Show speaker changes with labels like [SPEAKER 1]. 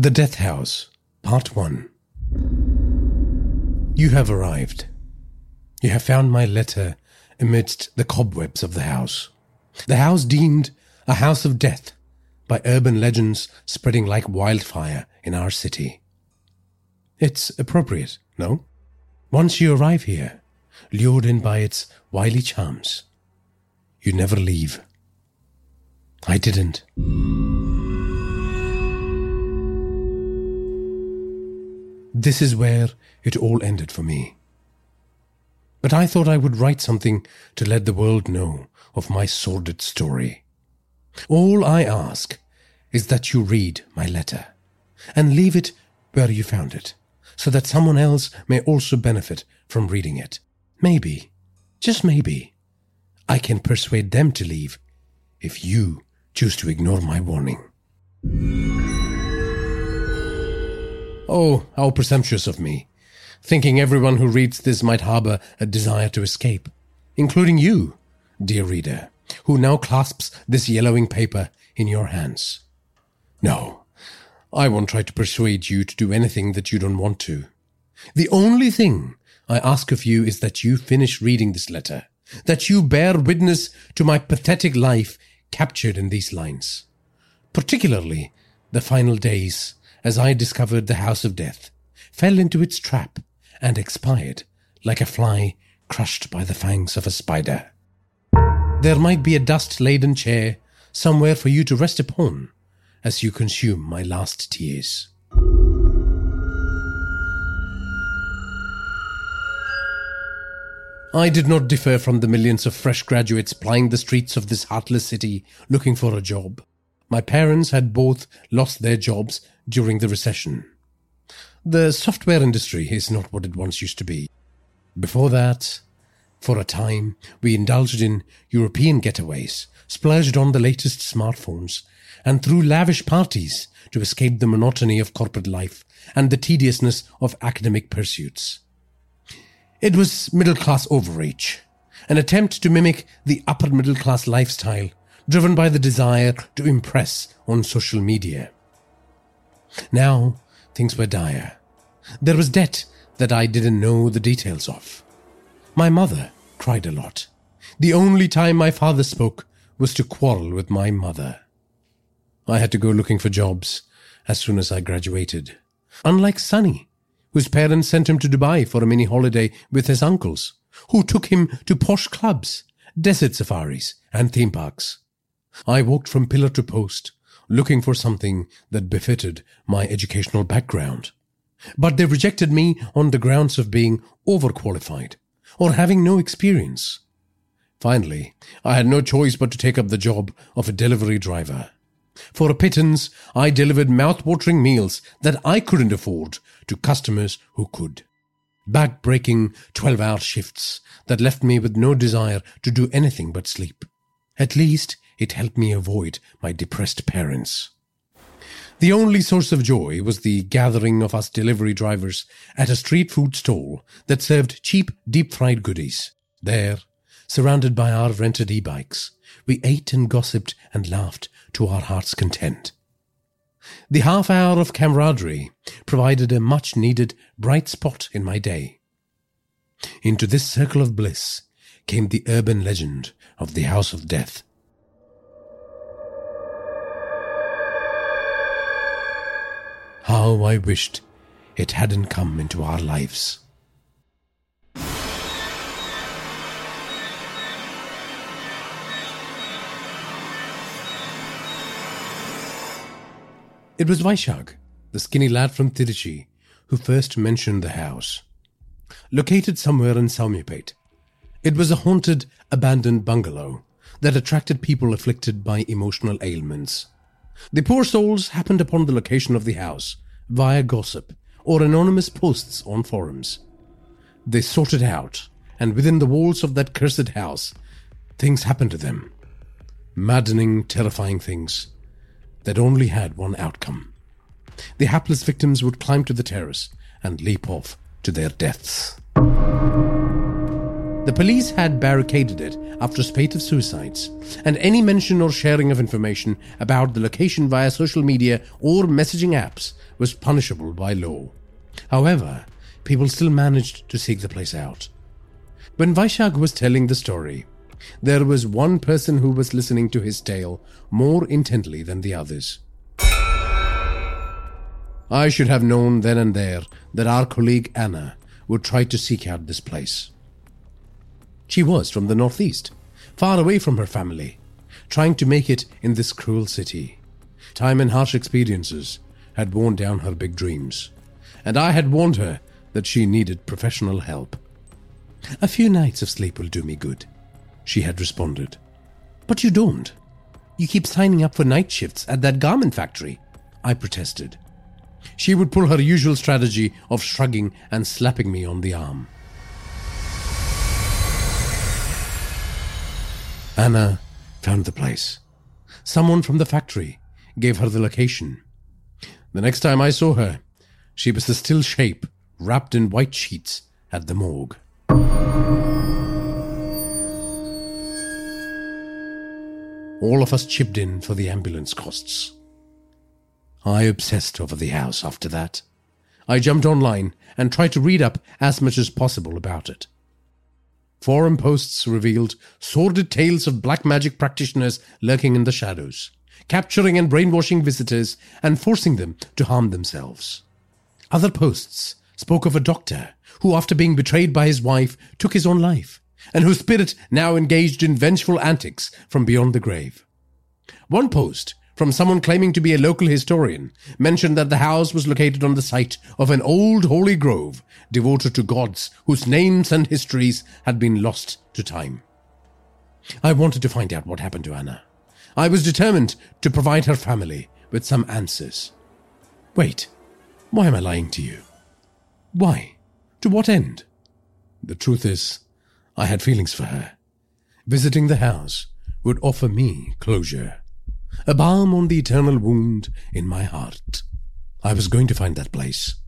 [SPEAKER 1] The Death House, Part 1. You have arrived. You have found my letter amidst the cobwebs of the house. The house deemed a house of death by urban legends spreading like wildfire in our city. It's appropriate, no? Once you arrive here, lured in by its wily charms, you never leave. I didn't. This is where it all ended for me. But I thought I would write something to let the world know of my sordid story. All I ask is that you read my letter and leave it where you found it, so that someone else may also benefit from reading it. Maybe, just maybe, I can persuade them to leave if you choose to ignore my warning. Oh, how presumptuous of me, thinking everyone who reads this might harbor a desire to escape, including you, dear reader, who now clasps this yellowing paper in your hands. No, I won't try to persuade you to do anything that you don't want to. The only thing I ask of you is that you finish reading this letter, that you bear witness to my pathetic life captured in these lines, particularly the final days as I discovered the house of death, fell into its trap, and expired like a fly crushed by the fangs of a spider. There might be a dust laden chair somewhere for you to rest upon as you consume my last tears. I did not differ from the millions of fresh graduates plying the streets of this heartless city looking for a job. My parents had both lost their jobs during the recession. The software industry is not what it once used to be. Before that, for a time, we indulged in European getaways, splurged on the latest smartphones, and threw lavish parties to escape the monotony of corporate life and the tediousness of academic pursuits. It was middle class overreach, an attempt to mimic the upper middle class lifestyle driven by the desire to impress on social media. Now, things were dire. There was debt that I didn't know the details of. My mother cried a lot. The only time my father spoke was to quarrel with my mother. I had to go looking for jobs as soon as I graduated. Unlike Sonny, whose parents sent him to Dubai for a mini holiday with his uncles, who took him to posh clubs, desert safaris, and theme parks. I walked from pillar to post, looking for something that befitted my educational background. But they rejected me on the grounds of being overqualified or having no experience. Finally, I had no choice but to take up the job of a delivery driver. For a pittance, I delivered mouth-watering meals that I couldn't afford to customers who could. Back-breaking 12-hour shifts that left me with no desire to do anything but sleep. At least it helped me avoid my depressed parents. The only source of joy was the gathering of us delivery drivers at a street food stall that served cheap deep fried goodies. There, surrounded by our rented e-bikes, we ate and gossiped and laughed to our heart's content. The half hour of camaraderie provided a much needed bright spot in my day. Into this circle of bliss came the urban legend of the House of Death. How I wished it hadn't come into our lives. It was Vaishak, the skinny lad from Tiruchi, who first mentioned the house. Located somewhere in Saumyapet, it was a haunted, abandoned bungalow that attracted people afflicted by emotional ailments. The poor souls happened upon the location of the house via gossip or anonymous posts on forums. They it out, and within the walls of that cursed house, things happened to them. Maddening, terrifying things that only had one outcome. The hapless victims would climb to the terrace and leap off to their deaths. The police had barricaded it after a spate of suicides, and any mention or sharing of information about the location via social media or messaging apps was punishable by law. However, people still managed to seek the place out. When Vaishak was telling the story, there was one person who was listening to his tale more intently than the others. I should have known then and there that our colleague Anna would try to seek out this place. She was from the northeast, far away from her family, trying to make it in this cruel city. Time and harsh experiences had worn down her big dreams, and I had warned her that she needed professional help. A few nights of sleep will do me good, she had responded. But you don't. You keep signing up for night shifts at that garment factory, I protested. She would pull her usual strategy of shrugging and slapping me on the arm. Anna found the place. Someone from the factory gave her the location. The next time I saw her, she was a still shape wrapped in white sheets at the morgue. All of us chipped in for the ambulance costs. I obsessed over the house after that. I jumped online and tried to read up as much as possible about it. Forum posts revealed sordid tales of black magic practitioners lurking in the shadows, capturing and brainwashing visitors and forcing them to harm themselves. Other posts spoke of a doctor who, after being betrayed by his wife, took his own life, and whose spirit now engaged in vengeful antics from beyond the grave. One post from someone claiming to be a local historian mentioned that the house was located on the site of an old holy grove devoted to gods whose names and histories had been lost to time. I wanted to find out what happened to Anna. I was determined to provide her family with some answers. Wait, why am I lying to you? Why? To what end? The truth is, I had feelings for her. Visiting the house would offer me closure a balm on the eternal wound in my heart. I was going to find that place.